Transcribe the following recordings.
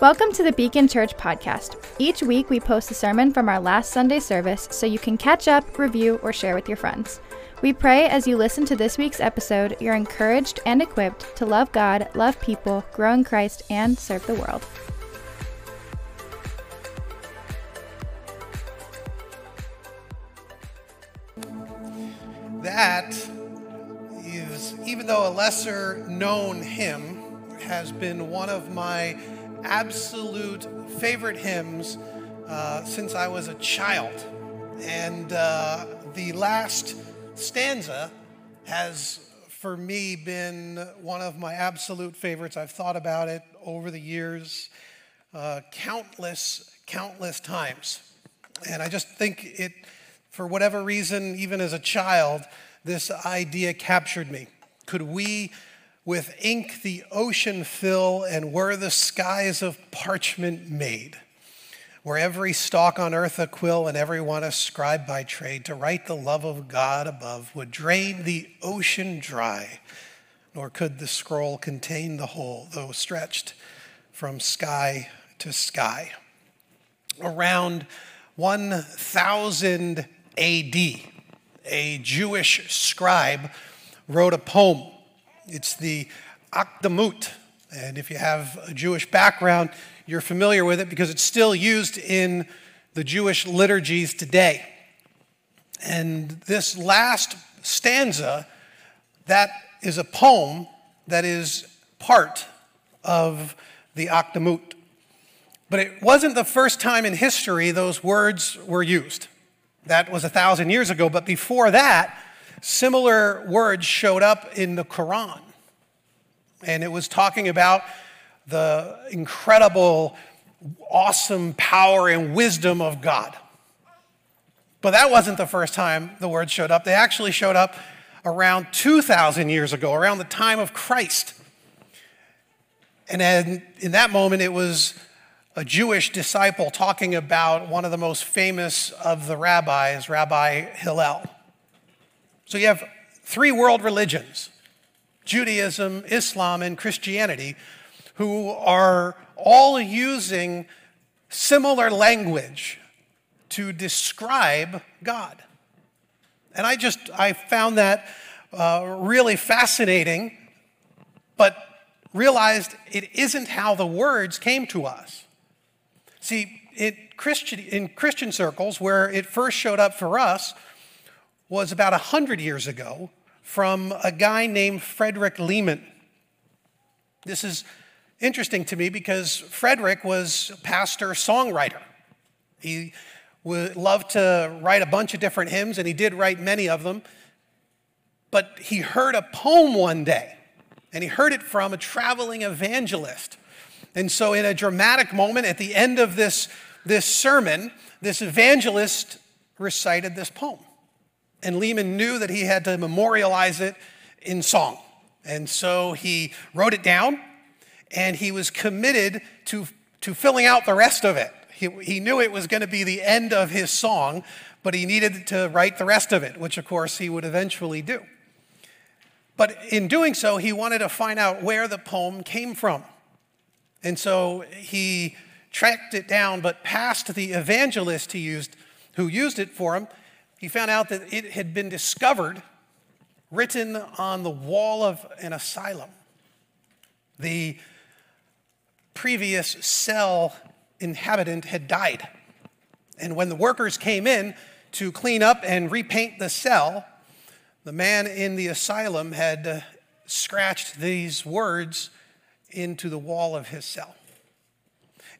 Welcome to the Beacon Church podcast. Each week we post a sermon from our last Sunday service so you can catch up, review, or share with your friends. We pray as you listen to this week's episode, you're encouraged and equipped to love God, love people, grow in Christ, and serve the world. That is, even though a lesser known hymn, has been one of my absolute favorite hymns uh, since I was a child. And uh, the last stanza has, for me, been one of my absolute favorites. I've thought about it over the years uh, countless, countless times. And I just think it, for whatever reason, even as a child, this idea captured me. Could we with ink the ocean fill, and were the skies of parchment made. Were every stalk on earth a quill, and every one a scribe by trade, to write the love of God above would drain the ocean dry, nor could the scroll contain the whole, though stretched from sky to sky. Around 1000 AD, a Jewish scribe wrote a poem it's the Akdamut. And if you have a Jewish background, you're familiar with it because it's still used in the Jewish liturgies today. And this last stanza, that is a poem that is part of the Akdamut. But it wasn't the first time in history those words were used. That was a thousand years ago. But before that, Similar words showed up in the Quran. And it was talking about the incredible, awesome power and wisdom of God. But that wasn't the first time the words showed up. They actually showed up around 2,000 years ago, around the time of Christ. And then in that moment, it was a Jewish disciple talking about one of the most famous of the rabbis, Rabbi Hillel. So you have three world religions Judaism, Islam, and Christianity who are all using similar language to describe God. And I just, I found that uh, really fascinating, but realized it isn't how the words came to us. See, it, Christian, in Christian circles, where it first showed up for us, was about 100 years ago from a guy named Frederick Lehman. This is interesting to me because Frederick was a pastor songwriter. He would love to write a bunch of different hymns, and he did write many of them. But he heard a poem one day, and he heard it from a traveling evangelist. And so, in a dramatic moment at the end of this, this sermon, this evangelist recited this poem. And Lehman knew that he had to memorialize it in song. And so he wrote it down and he was committed to, to filling out the rest of it. He, he knew it was going to be the end of his song, but he needed to write the rest of it, which of course he would eventually do. But in doing so, he wanted to find out where the poem came from. And so he tracked it down, but past the evangelist he used, who used it for him, he found out that it had been discovered written on the wall of an asylum. The previous cell inhabitant had died. And when the workers came in to clean up and repaint the cell, the man in the asylum had uh, scratched these words into the wall of his cell.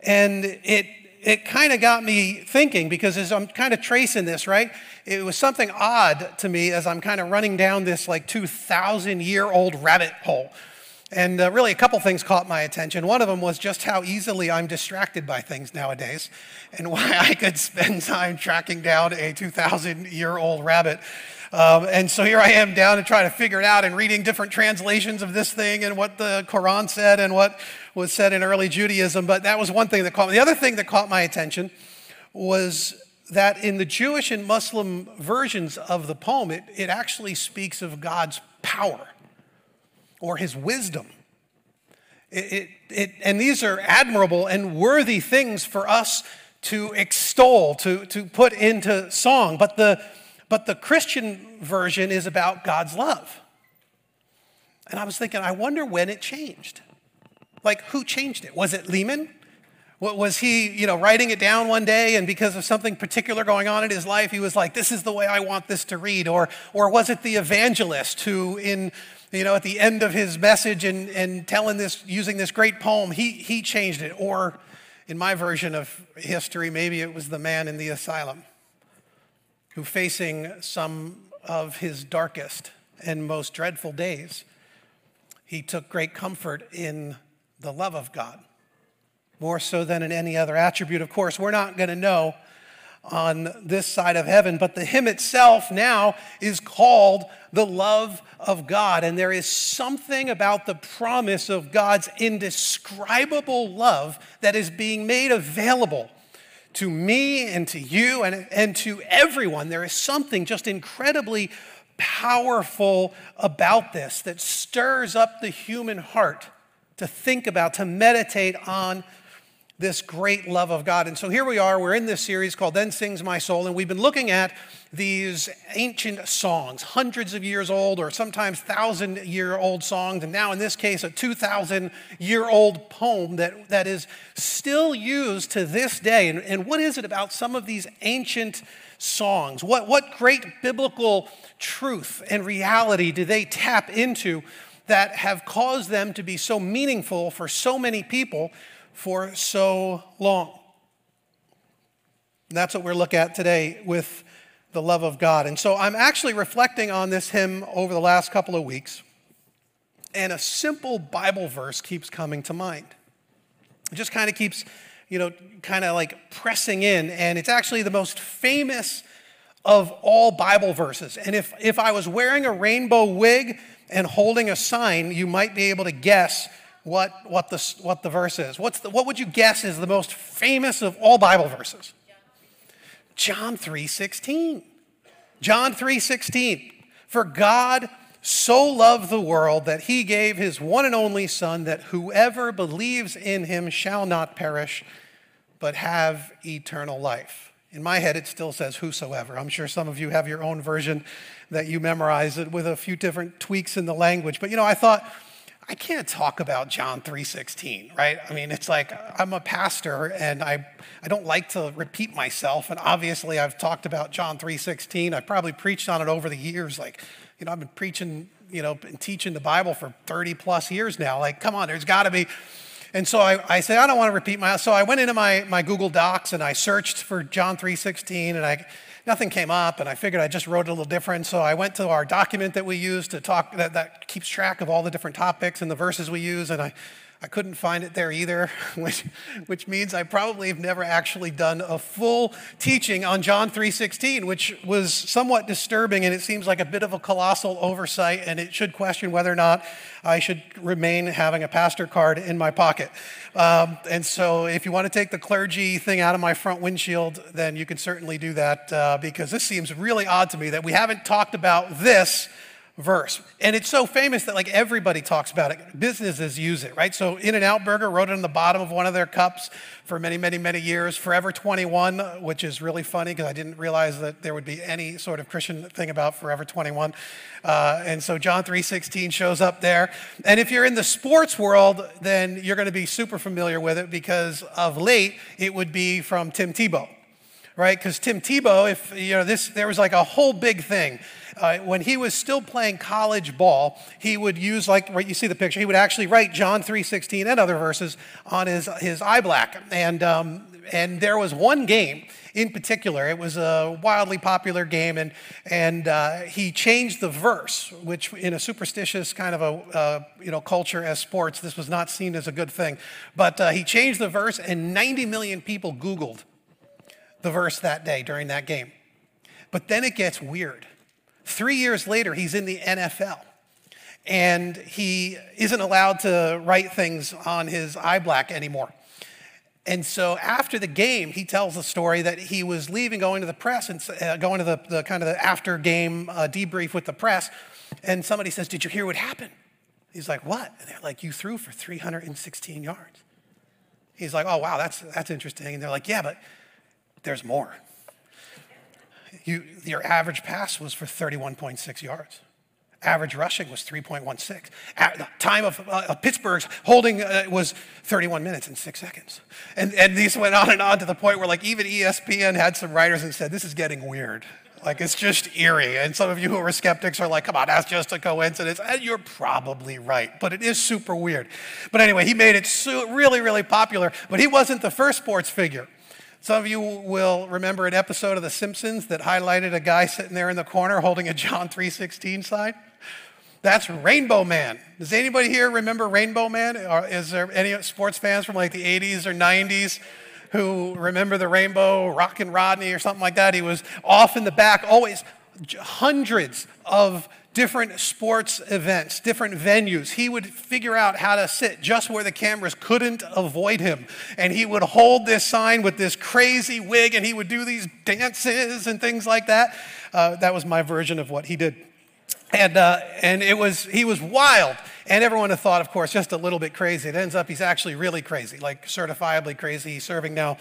And it it kind of got me thinking because as I'm kind of tracing this, right? It was something odd to me as I'm kind of running down this like 2,000 year old rabbit hole. And uh, really, a couple things caught my attention. One of them was just how easily I'm distracted by things nowadays, and why I could spend time tracking down a 2,000 year old rabbit. Um, and so here I am down and trying to figure it out and reading different translations of this thing and what the Quran said and what was said in early Judaism. But that was one thing that caught me. The other thing that caught my attention was that in the Jewish and Muslim versions of the poem, it, it actually speaks of God's power or his wisdom. It, it, it, and these are admirable and worthy things for us to extol, to, to put into song. But the, but the Christian version is about God's love. And I was thinking, I wonder when it changed. Like, who changed it? Was it Lehman? Was he, you know, writing it down one day and because of something particular going on in his life, he was like, this is the way I want this to read? Or, or was it the evangelist who, in, you know, at the end of his message and, and telling this, using this great poem, he, he changed it? Or in my version of history, maybe it was the man in the asylum who, facing some of his darkest and most dreadful days, he took great comfort in the love of God more so than in any other attribute. Of course, we're not going to know on this side of heaven, but the hymn itself now is called the love of God. And there is something about the promise of God's indescribable love that is being made available to me and to you and, and to everyone. There is something just incredibly powerful about this that stirs up the human heart to think about, to meditate on this great love of God. And so here we are, we're in this series called Then Sings My Soul, and we've been looking at these ancient songs, hundreds of years old, or sometimes thousand year old songs, and now in this case, a 2,000 year old poem that, that is still used to this day. And, and what is it about some of these ancient songs? What, what great biblical truth and reality do they tap into that have caused them to be so meaningful for so many people? for so long. And that's what we're looking at today with the love of God. And so I'm actually reflecting on this hymn over the last couple of weeks, and a simple Bible verse keeps coming to mind. It just kind of keeps, you know, kind of like pressing in, and it's actually the most famous of all Bible verses. And if, if I was wearing a rainbow wig and holding a sign, you might be able to guess what, what, the, what the verse is. What's the, what would you guess is the most famous of all Bible verses? John 3:16. John 3:16. For God so loved the world that he gave his one and only son that whoever believes in him shall not perish but have eternal life. In my head it still says whosoever. I'm sure some of you have your own version that you memorize it with a few different tweaks in the language. But you know, I thought I can't talk about John 3:16, right? I mean, it's like I'm a pastor and I I don't like to repeat myself and obviously I've talked about John 3:16. I've probably preached on it over the years like, you know, I've been preaching, you know, teaching the Bible for 30 plus years now. Like, come on, there's got to be and so I, I said, I don't want to repeat my, so I went into my, my Google Docs and I searched for John 3.16 and I, nothing came up, and I figured I just wrote it a little different. So I went to our document that we use to talk that, that keeps track of all the different topics and the verses we use, and I I couldn't find it there either, which, which means I probably have never actually done a full teaching on John 3.16, which was somewhat disturbing and it seems like a bit of a colossal oversight and it should question whether or not I should remain having a pastor card in my pocket. Um, and so if you want to take the clergy thing out of my front windshield, then you can certainly do that uh, because this seems really odd to me that we haven't talked about this verse. And it's so famous that like everybody talks about it. Businesses use it, right? So In-N-Out Burger wrote it on the bottom of one of their cups for many, many, many years. Forever 21, which is really funny because I didn't realize that there would be any sort of Christian thing about Forever 21. Uh, and so John 3.16 shows up there. And if you're in the sports world, then you're going to be super familiar with it because of late it would be from Tim Tebow right? Because Tim Tebow, if you know this, there was like a whole big thing uh, when he was still playing college ball, he would use like right, you see the picture. He would actually write John three sixteen and other verses on his his eye black. And um, and there was one game in particular. It was a wildly popular game, and and uh, he changed the verse, which in a superstitious kind of a uh, you know culture as sports, this was not seen as a good thing. But uh, he changed the verse, and 90 million people Googled the verse that day during that game. But then it gets weird Three years later, he's in the NFL and he isn't allowed to write things on his eye black anymore. And so after the game, he tells the story that he was leaving, going to the press and uh, going to the, the, kind of the after game uh, debrief with the press. And somebody says, Did you hear what happened? He's like, What? And they're like, You threw for 316 yards. He's like, Oh, wow, that's, that's interesting. And they're like, Yeah, but there's more. You, your average pass was for 31.6 yards. Average rushing was 3.16. At the time of uh, Pittsburgh's holding uh, was 31 minutes and six seconds. And, and these went on and on to the point where, like, even ESPN had some writers and said, This is getting weird. Like, it's just eerie. And some of you who are skeptics are like, Come on, that's just a coincidence. And you're probably right, but it is super weird. But anyway, he made it so, really, really popular. But he wasn't the first sports figure. Some of you will remember an episode of The Simpsons that highlighted a guy sitting there in the corner holding a John 3:16 sign. That's Rainbow Man. Does anybody here remember Rainbow Man? Or is there any sports fans from like the 80s or 90s who remember the Rainbow, Rockin' Rodney or something like that? He was off in the back, always hundreds of different sports events, different venues. He would figure out how to sit just where the cameras couldn't avoid him. And he would hold this sign with this crazy wig and he would do these dances and things like that. Uh, that was my version of what he did. And, uh, and it was, he was wild. And everyone had thought, of course, just a little bit crazy. It ends up he's actually really crazy, like certifiably crazy. He's serving now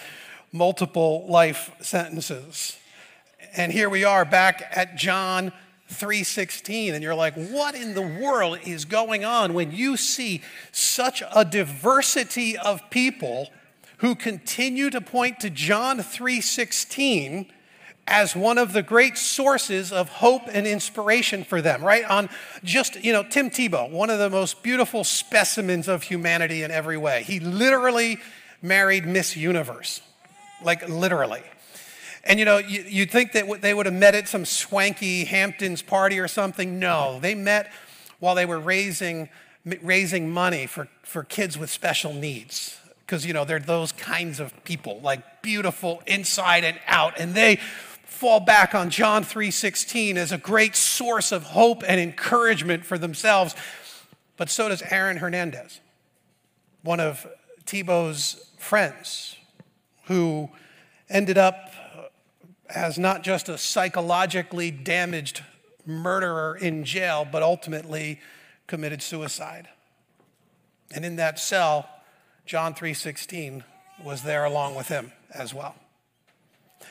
multiple life sentences. And here we are back at John 3:16 and you're like what in the world is going on when you see such a diversity of people who continue to point to John 3:16 as one of the great sources of hope and inspiration for them, right? On just, you know, Tim Tebow, one of the most beautiful specimens of humanity in every way. He literally married Miss Universe, like literally. And you know, you, you'd think that they would have met at some swanky Hamptons party or something. No, they met while they were raising, raising money for, for kids with special needs. Because, you know, they're those kinds of people, like beautiful inside and out. And they fall back on John 3:16 as a great source of hope and encouragement for themselves. But so does Aaron Hernandez, one of Tebow's friends, who ended up as not just a psychologically damaged murderer in jail, but ultimately committed suicide. And in that cell, John 3:16 was there along with him as well.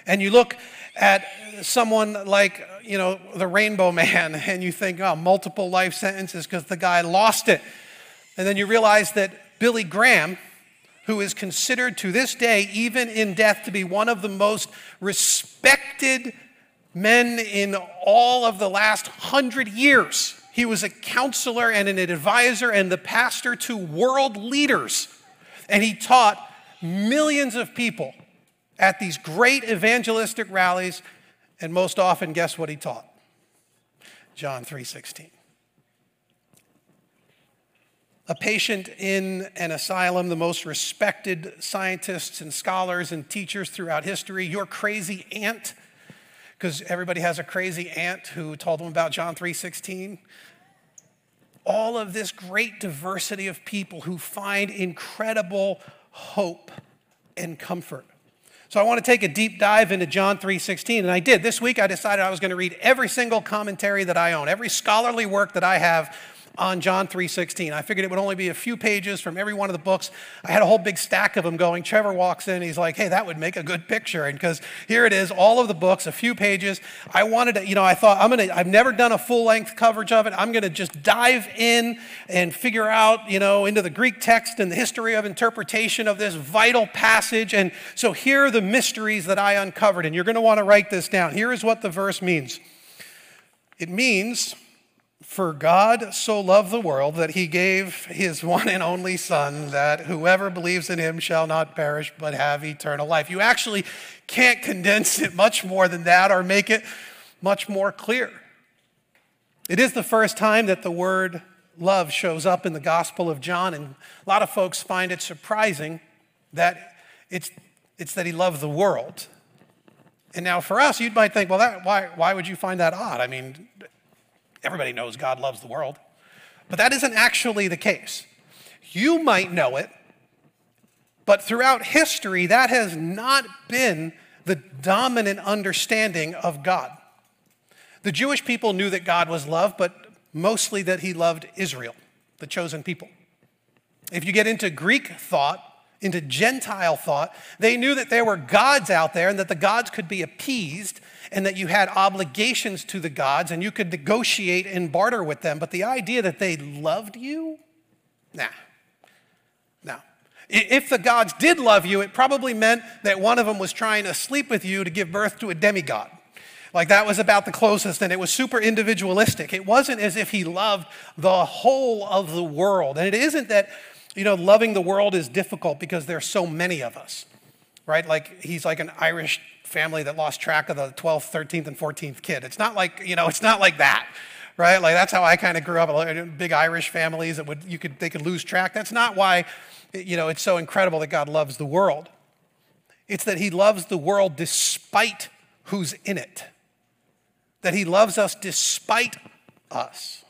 And you look at someone like, you know, the Rainbow Man, and you think, oh, multiple life sentences because the guy lost it. And then you realize that Billy Graham, who is considered to this day, even in death, to be one of the most respected men in all of the last hundred years. He was a counselor and an advisor and the pastor to world leaders. And he taught millions of people at these great evangelistic rallies, and most often, guess what he taught? John 3:16. A patient in an asylum, the most respected scientists and scholars and teachers throughout history, your crazy aunt, because everybody has a crazy aunt who told them about John 3:16. All of this great diversity of people who find incredible hope and comfort. So I want to take a deep dive into John 3:16 and I did. This week I decided I was going to read every single commentary that I own, every scholarly work that I have on John 3:16. I figured it would only be a few pages from every one of the books. I had a whole big stack of them going. Trevor walks in, he's like, "Hey, that would make a good picture." And because here it is, all of the books, a few pages. I wanted to, you know, I thought I'm to I've never done a full-length coverage of it. I'm to just dive in and figure out, you know, into the Greek text and the history of interpretation of this vital passage. And so here are the mysteries that I uncovered and you're to want to write this down. Here is what the verse means. It means for God so loved the world that he gave his one and only Son, that whoever believes in him shall not perish but have eternal life. You actually can't condense it much more than that or make it much more clear. It is the first time that the word love shows up in the Gospel of John, and a lot of folks find it surprising that it's, it's that he loved the world. And now for us, you might think, well, that, why, why would you find that odd? I mean, Everybody knows God loves the world. But that isn't actually the case. You might know it, but throughout history, that has not been the dominant understanding of God. The Jewish people knew that God was love, but mostly that he loved Israel. the chosen people. If you get into Greek thought, into Gentile thought, they knew that there were gods out there and that the gods could be appeased and that you had obligations to the gods and you could negotiate and barter with them. But the idea that they loved you, nah, no. If the gods did love you, it probably meant that one of them was trying to sleep with you to give birth to a demigod. Like that was about the closest, and it was super individualistic. It wasn't as if he loved the whole of the world. And it isn't that, you know, loving the world is difficult because there's so many of us, right? Like he's like an Irish family that lost track of the 12th, 13th, and 14th kid. It's not like, you know, it's not like that right? Like that's how I kind of grew up. Big Irish families that would you could they could lose track. That's not why, you know, it's so incredible that God loves the world. It's that He loves the world despite who's in it. That He loves us despite us.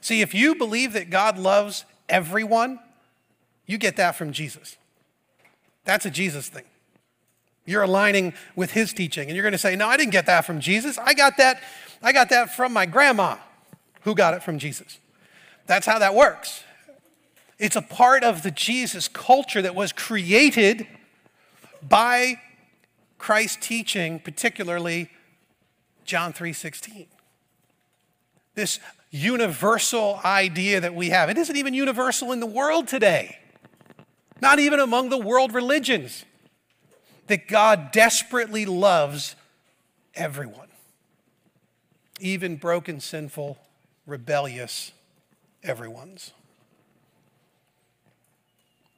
See, if you believe that God loves everyone, you get that from Jesus. That's a Jesus thing. You're aligning with his teaching, and you're going to say, No, I didn't get that from Jesus. I got that I got that from my grandma, who got it from Jesus. That's how that works. It's a part of the Jesus culture that was created by Christ's teaching, particularly John 3:16. This universal idea that we have. It isn't even universal in the world today. Not even among the world religions. That God desperately loves everyone even broken, sinful, rebellious everyone's.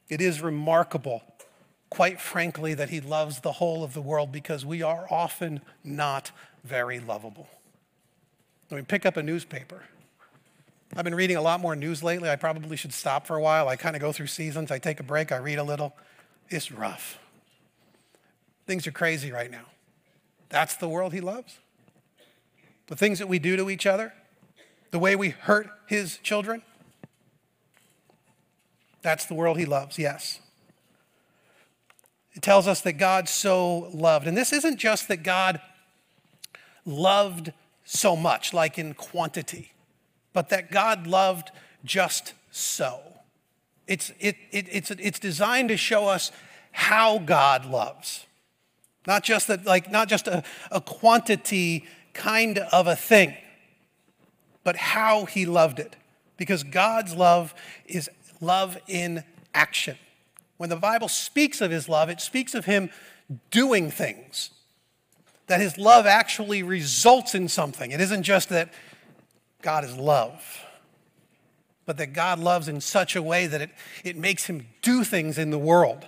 It is remarkable, quite frankly, that he loves the whole of the world because we are often not very lovable. I mean, pick up a newspaper. I've been reading a lot more news lately. I probably should stop for a while. I kind of go through seasons. I take a break, I read a little. It's rough. Things are crazy right now. That's the world he loves the things that we do to each other, the way we hurt his children. That's the world he loves, yes. It tells us that God so loved. And this isn't just that God loved so much, like in quantity, but that God loved just so. It's, it, it, it's, it's designed to show us how God loves. Not just that, like, not just a, a quantity kind of a thing, but how he loved it. Because God's love is love in action. When the Bible speaks of his love, it speaks of him doing things. That his love actually results in something. It isn't just that God is love, but that God loves in such a way that it, it makes him do things in the world.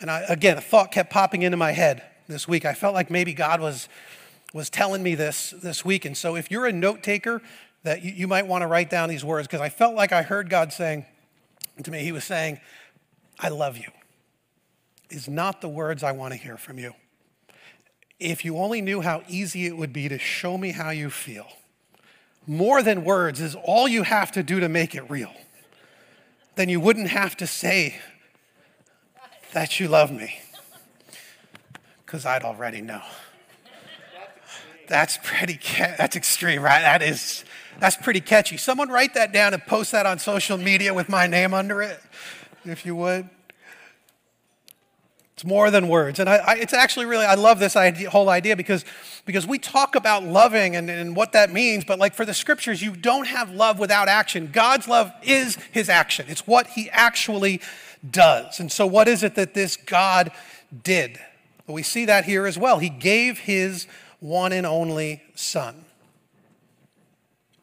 And I, again, a thought kept popping into my head this week. I felt like maybe God was was telling me this this week. And so if you're a note taker, that you, you might want to write down these words because I felt like I heard God saying to me, He was saying, I love you, is not the words I want to hear from you. If you only knew how easy it would be to show me how you feel, more than words is all you have to do to make it real. Then you wouldn't have to say that you love me because I'd already know. That's pretty, that's extreme, right? That is, that's pretty catchy. Someone write that down and post that on social media with my name under it, if you would. It's more than words. And I, I, it's actually really, I love this idea, whole idea because, because we talk about loving and, and what that means, but like for the scriptures, you don't have love without action. God's love is his action, it's what he actually does. And so, what is it that this God did? Well, we see that here as well. He gave his one and only Son.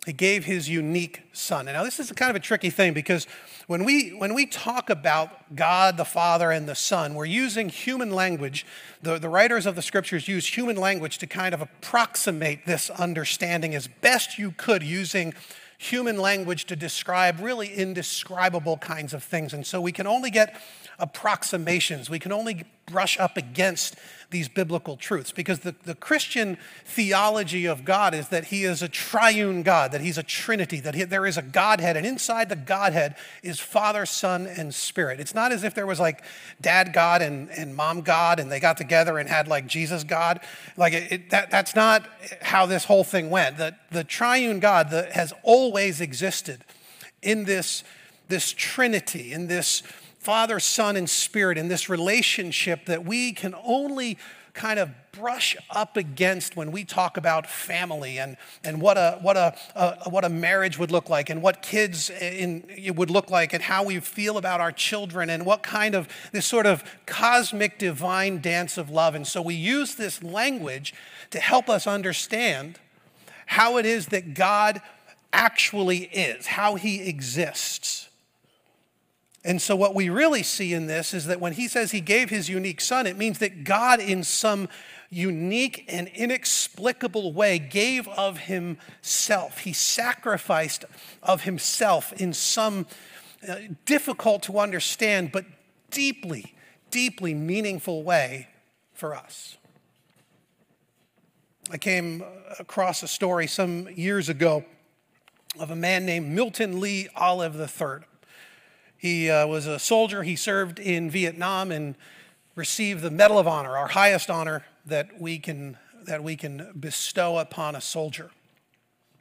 He gave his unique Son. And now, this is kind of a tricky thing because when we, when we talk about God the Father and the Son, we're using human language. The, the writers of the scriptures use human language to kind of approximate this understanding as best you could using human language to describe really indescribable kinds of things. And so we can only get approximations. We can only brush up against these biblical truths because the, the Christian theology of God is that He is a triune God, that He's a Trinity, that he, there is a Godhead, and inside the Godhead is Father, Son, and Spirit. It's not as if there was like Dad God and, and Mom God and they got together and had like Jesus God. Like it, it, that, that's not how this whole thing went. The, the triune God that has always existed in this, this Trinity, in this Father, Son, and Spirit in this relationship that we can only kind of brush up against when we talk about family and, and what, a, what, a, a what a marriage would look like and what kids in, it would look like and how we feel about our children and what kind of this sort of cosmic divine dance of love. And so we use this language to help us understand how it is that God actually is, how he exists. And so, what we really see in this is that when he says he gave his unique son, it means that God, in some unique and inexplicable way, gave of himself. He sacrificed of himself in some uh, difficult to understand, but deeply, deeply meaningful way for us. I came across a story some years ago of a man named Milton Lee Olive III. He uh, was a soldier. He served in Vietnam and received the Medal of Honor, our highest honor that we can, that we can bestow upon a soldier.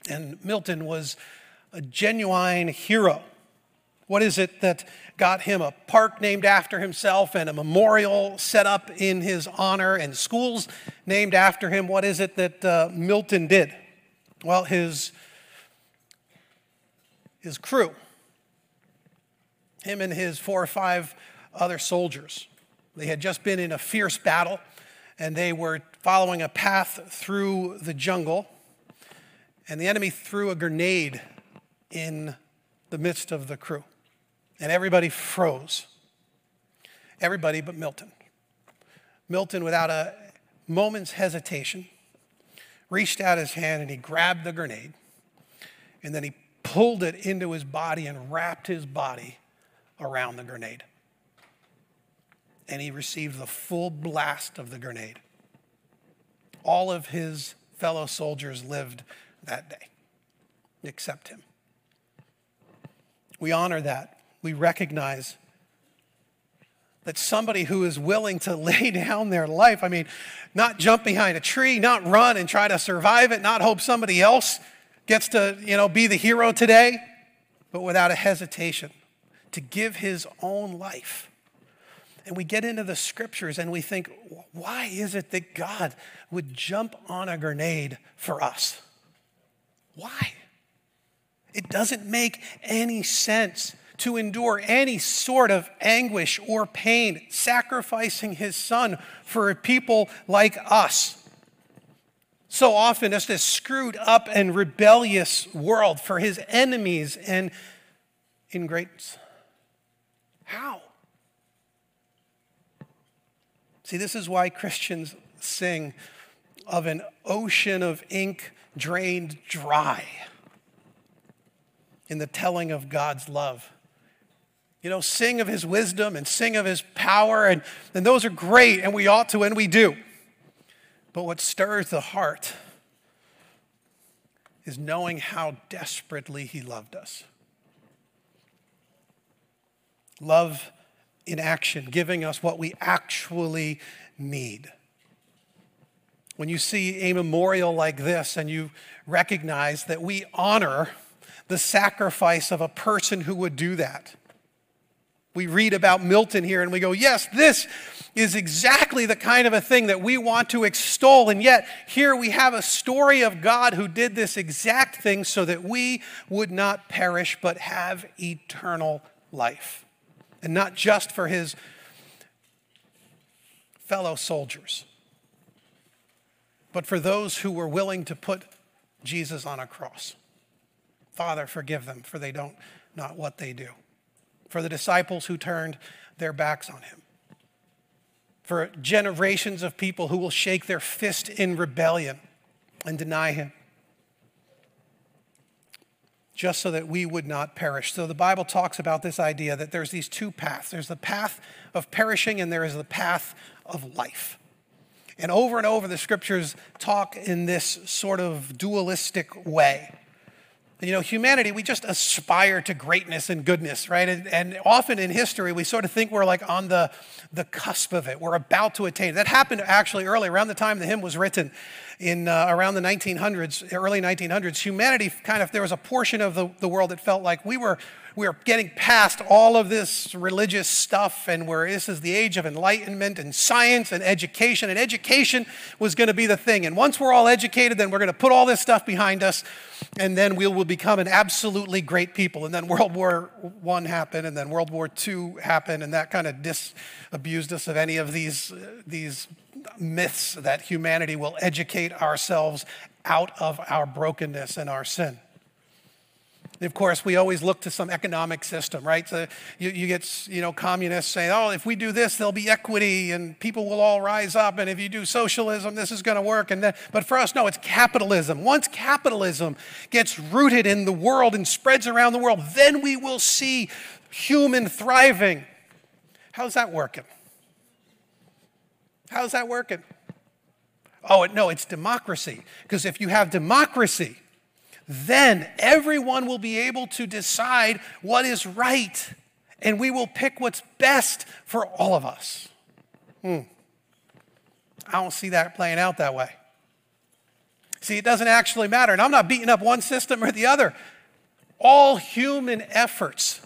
And Milton was a genuine hero. What is it that got him a park named after himself and a memorial set up in his honor and schools named after him? What is it that uh, Milton did? Well, his, his crew him and his four or five other soldiers. They had just been in a fierce battle and they were following a path through the jungle. And the enemy threw a grenade in the midst of the crew. And everybody froze. Everybody but Milton. Milton, without a moment's hesitation, reached out his hand and he grabbed the grenade. And then he pulled it into his body and wrapped his body around the grenade. And he received the full blast of the grenade. All of his fellow soldiers lived that day, except him. We honor that. We recognize that somebody who is willing to lay down their life, I mean, not jump behind a tree, not run and try to survive it, not hope somebody else gets to, you know, be the hero today, but without a hesitation to give his own life. And we get into the scriptures and we think, why is it that God would jump on a grenade for us? Why? It doesn't make any sense to endure any sort of anguish or pain, sacrificing his son for a people like us. So often, it's this screwed up and rebellious world for his enemies and ingrates. How? See, this is why Christians sing of an ocean of ink drained dry in the telling of God's love. You know, sing of his wisdom and sing of his power, and, and those are great, and we ought to, and we do. But what stirs the heart is knowing how desperately he loved us love in action, giving us what we actually need. When you see a memorial like this and you recognize that we honor the sacrifice of a person who would do that. We read about Milton here and we go, yes, this is exactly the kind of a thing that we want to extol. And yet, here we have a story of God who did this exact thing so that we would not perish but have eternal life and not just for his fellow soldiers, but for those who were willing to put Jesus on a cross. Father, forgive them, for they don't not what they do. For the disciples who turned their backs on him. For generations of people who will shake their fist in rebellion and deny him. Just so that we would not perish. So the Bible talks about this idea that there's these two paths there's the path of perishing, and there is the path of life. And over and over, the scriptures talk in this sort of dualistic way. You know, humanity, we just aspire to greatness and goodness, right? And, and, often in history, we sort of think we're like on the, the cusp of it. We're about to attain it. That happened actually early, around the time the hymn was written in uh, around the 1900s, early 1900s. Humanity kind of, there was a portion of the, the world that felt like we were we are getting past all of this religious stuff and where this is the age of enlightenment and science and education and education was going to be the thing and once we're all educated then we're going to put all this stuff behind us and then we will become an absolutely great people and then world war one happened and then world war two happened and that kind of disabused us of any of these these myths that humanity will educate ourselves out of our brokenness and our sin of course, we always look to some economic system, right? So you, you, get, you know, communists saying, oh, if we do this, there'll be equity and people will all rise up. And if you do socialism, this is going to work. And then, but for us, no, it's capitalism. Once capitalism gets rooted in the world and spreads around the world, then we will see human thriving. How's that working? How's that working? Oh, no, it's democracy. Because if you have democracy, then everyone will be able to decide what is right, and we will pick what's best for all of us. Hmm. I don't see that playing out that way. See, it doesn't actually matter. And I'm not beating up one system or the other. All human efforts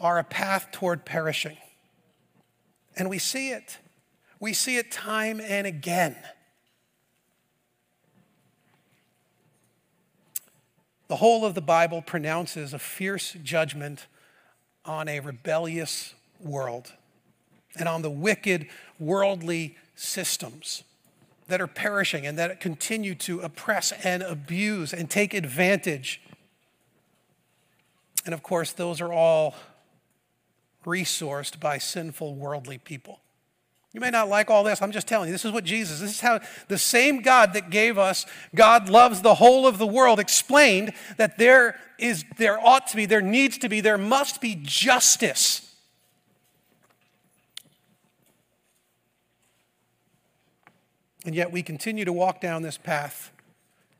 are a path toward perishing. And we see it. We see it time and again. The whole of the Bible pronounces a fierce judgment on a rebellious world and on the wicked worldly systems that are perishing and that continue to oppress and abuse and take advantage. And of course, those are all resourced by sinful worldly people. You may not like all this. I'm just telling you, this is what Jesus, this is how the same God that gave us, God loves the whole of the world, explained that there is, there ought to be, there needs to be, there must be justice. And yet we continue to walk down this path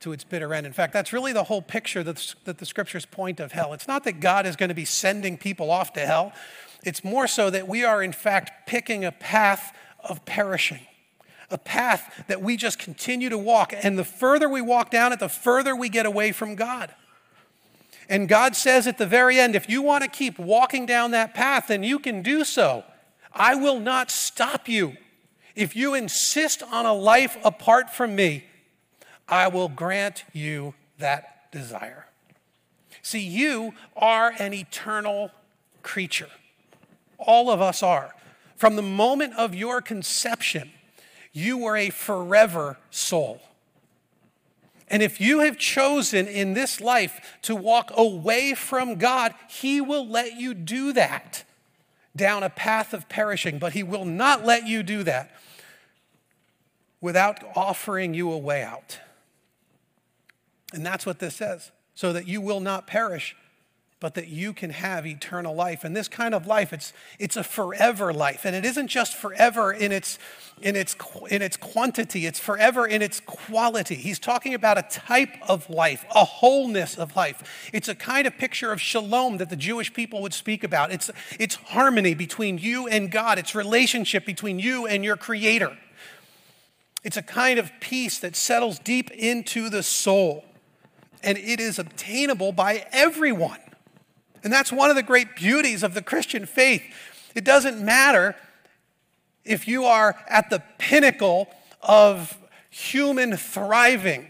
to its bitter end. In fact, that's really the whole picture that, that the scriptures point of hell. It's not that God is going to be sending people off to hell. It's more so that we are, in fact, picking a path of perishing, a path that we just continue to walk. And the further we walk down it, the further we get away from God. And God says at the very end, if you want to keep walking down that path, then you can do so. I will not stop you. If you insist on a life apart from me, I will grant you that desire. See, you are an eternal creature. All of us are. From the moment of your conception, you were a forever soul. And if you have chosen in this life to walk away from God, He will let you do that down a path of perishing, but He will not let you do that without offering you a way out. And that's what this says so that you will not perish, but that you can have eternal life. And this kind of life, it's, it's a forever life. And it isn't just forever in its, in, its, in its quantity, it's forever in its quality. He's talking about a type of life, a wholeness of life. It's a kind of picture of shalom that the Jewish people would speak about. It's, it's harmony between you and God, it's relationship between you and your Creator. It's a kind of peace that settles deep into the soul, and it is obtainable by everyone. And that's one of the great beauties of the Christian faith. It doesn't matter if you are at the pinnacle of human thriving,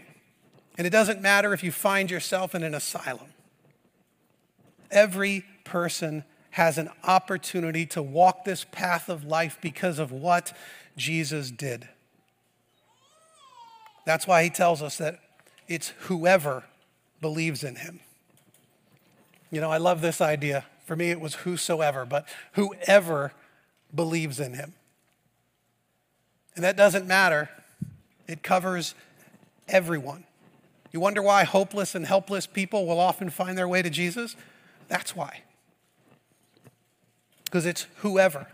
and it doesn't matter if you find yourself in an asylum. Every person has an opportunity to walk this path of life because of what Jesus did. That's why he tells us that it's whoever believes in him. You know, I love this idea. For me, it was whosoever, but whoever believes in him. And that doesn't matter, it covers everyone. You wonder why hopeless and helpless people will often find their way to Jesus? That's why. Because it's whoever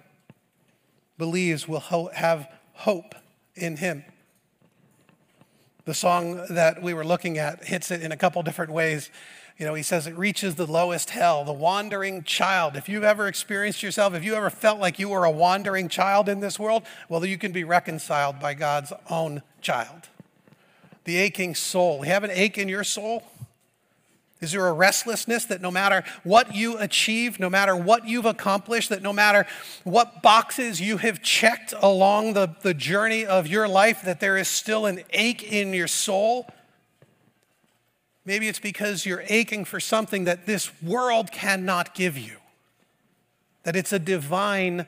believes will ho- have hope in him. The song that we were looking at hits it in a couple different ways. You know, he says it reaches the lowest hell, the wandering child. If you've ever experienced yourself, if you ever felt like you were a wandering child in this world, well, you can be reconciled by God's own child. The aching soul. You have an ache in your soul? Is there a restlessness that no matter what you achieve, no matter what you've accomplished, that no matter what boxes you have checked along the, the journey of your life, that there is still an ache in your soul? Maybe it's because you're aching for something that this world cannot give you, that it's a divine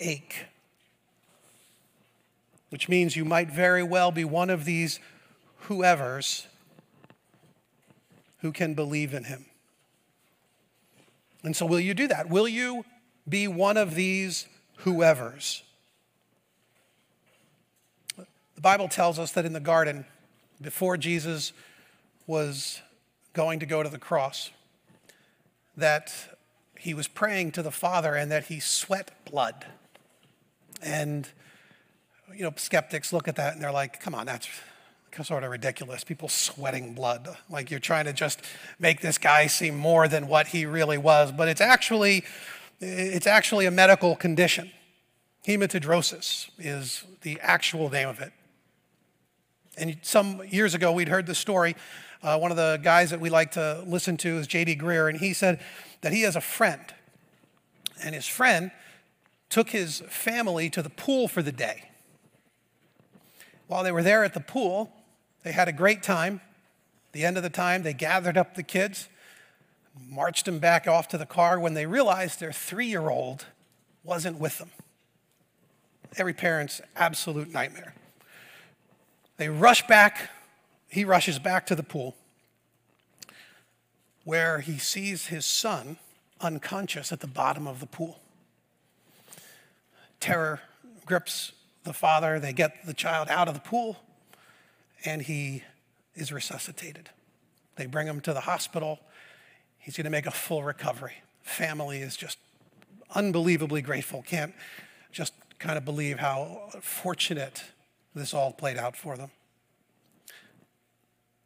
ache, which means you might very well be one of these whoever's who can believe in him. And so, will you do that? Will you be one of these whoever's? The Bible tells us that in the garden, before Jesus was going to go to the cross, that he was praying to the Father and that he sweat blood. And, you know, skeptics look at that and they're like, come on, that's sort of ridiculous. People sweating blood. Like you're trying to just make this guy seem more than what he really was. But it's actually, it's actually a medical condition. Hematidrosis is the actual name of it. And some years ago, we'd heard the story. Uh, one of the guys that we like to listen to is J.D. Greear, and he said that he has a friend. And his friend took his family to the pool for the day. While they were there at the pool, they had a great time. At the end of the time, they gathered up the kids, marched them back off to the car when they realized their three year old wasn't with them. Every parent's absolute nightmare. They rush back, he rushes back to the pool where he sees his son unconscious at the bottom of the pool. Terror grips the father. They get the child out of the pool and he is resuscitated. They bring him to the hospital. He's going to make a full recovery. Family is just unbelievably grateful. Can't just kind of believe how fortunate this all played out for them.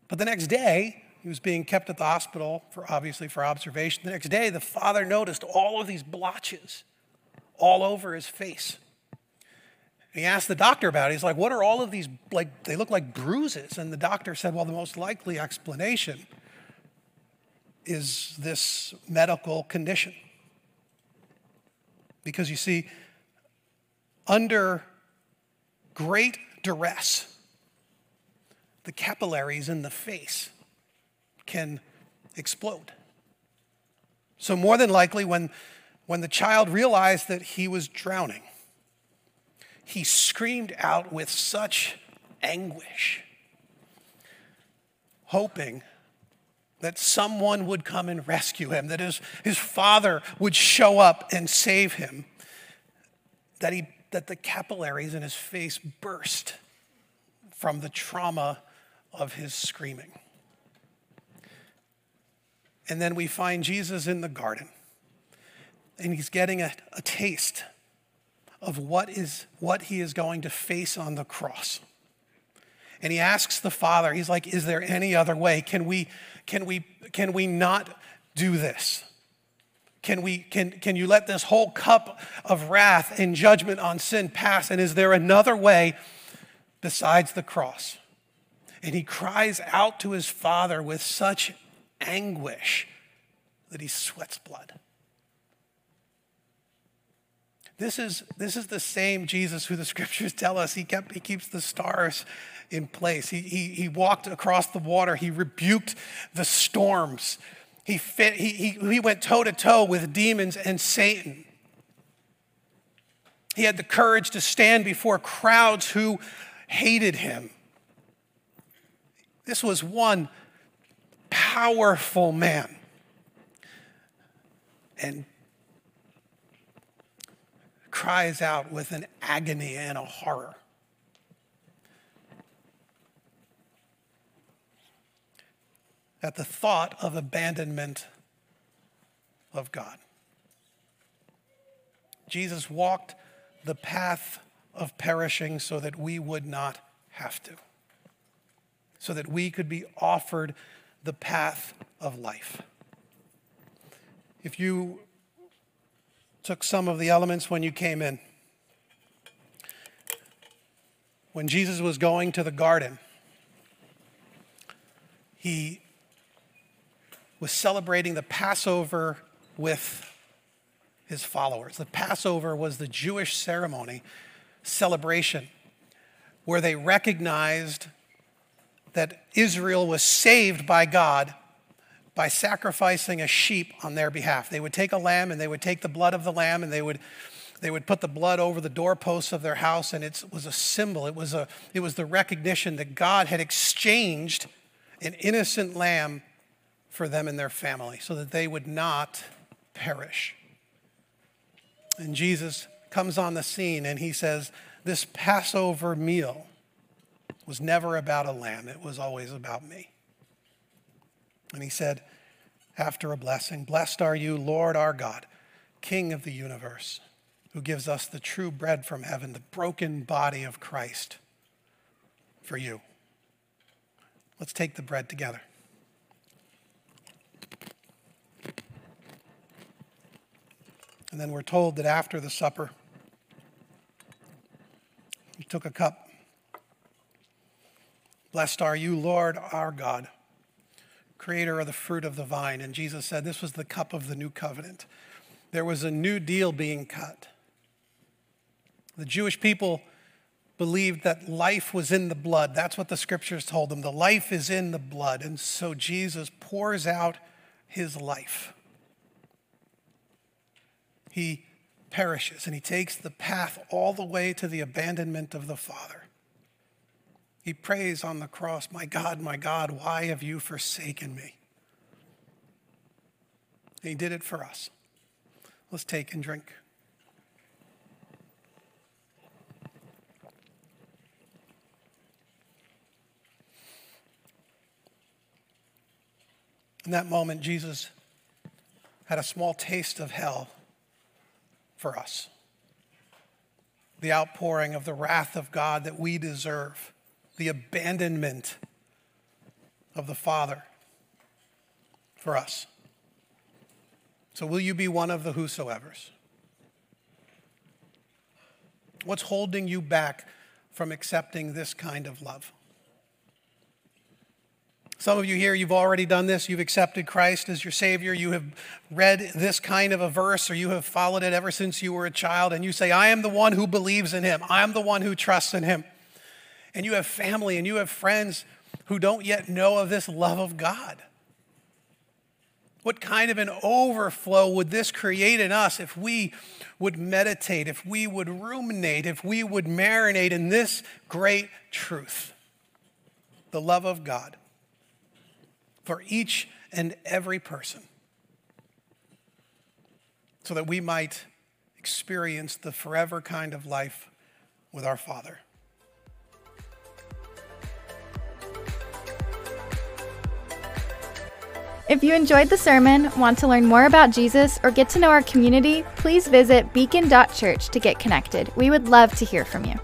But the next day, he was being kept at the hospital for obviously for observation. The next day, the father noticed all of these blotches all over his face. He asked the doctor about it. He's like, What are all of these, like, they look like bruises? And the doctor said, Well, the most likely explanation is this medical condition. Because you see, under great duress, the capillaries in the face can explode. So, more than likely, when, when the child realized that he was drowning, he screamed out with such anguish, hoping that someone would come and rescue him, that his, his father would show up and save him, that, he, that the capillaries in his face burst from the trauma of his screaming. And then we find Jesus in the garden, and he's getting a, a taste of what, is, what he is going to face on the cross. And he asks the Father, he's like, Is there any other way? Can we, can we, can we not do this? Can, we, can, can you let this whole cup of wrath and judgment on sin pass? And is there another way besides the cross? And he cries out to his Father with such anguish that he sweats blood. This is, this is the same Jesus who the scriptures tell us he, kept, he keeps the stars in place. He, he, he walked across the water, he rebuked the storms, he, fit, he, he, he went toe to toe with demons and Satan. He had the courage to stand before crowds who hated him. This was one powerful man. And cries out with an agony and a horror. at the thought of abandonment of God. Jesus walked the path of perishing so that we would not have to, so that we could be offered the path of life. If you took some of the elements when you came in, when Jesus was going to the garden, he was celebrating the Passover with his followers. The Passover was the Jewish ceremony celebration where they recognized that Israel was saved by God by sacrificing a sheep on their behalf. They would take a lamb and they would take the blood of the lamb and they would they would put the blood over the doorposts of their house and it was a symbol. It was a it was the recognition that God had exchanged an innocent lamb for them and their family so that they would not perish. And Jesus comes on the scene and he says, This Passover meal was never about a lamb, it was always about me. And he said, after a blessing, Blessed are you, Lord our God, King of the universe, who gives us the true bread from heaven, the broken body of Christ for you. Let's take the bread together. And then we're told that after the supper, he took a cup. Blessed are you, Lord our God, creator of the fruit of the vine. And Jesus said this was the cup of the new covenant. There was a new deal being cut. The Jewish people believed that life was in the blood. That's what the scriptures told them. The life is in the blood. And so Jesus pours out his life he perishes and he takes the path all the way to the abandonment of the Father. He prays on the cross, My God, my God, why have you forsaken me? And he did it for us. Let's take and drink. In that moment, Jesus had a small taste of hell for us. The outpouring of the wrath of God that we deserve, the abandonment of the Father for us. So, will you be one of the whosoever's? What's holding you back from accepting this kind of love? Some of you here, you've already done this. You've accepted Christ as your Savior. You have read this kind of a verse, or you have followed it ever since you were a child, and you say, I am the one who believes in Him. I am the one who trusts in Him. And you have family and you have friends who don't yet know of this love of God. What kind of an overflow would this create in us if we would meditate, if we would ruminate, if we would marinate in this great truth the love of God? for each and every person so that we might experience the forever kind of life with our Father. If you enjoyed the sermon, want to learn more about Jesus, or get to know our community, please visit beacon.church to get connected. We would love to hear from you.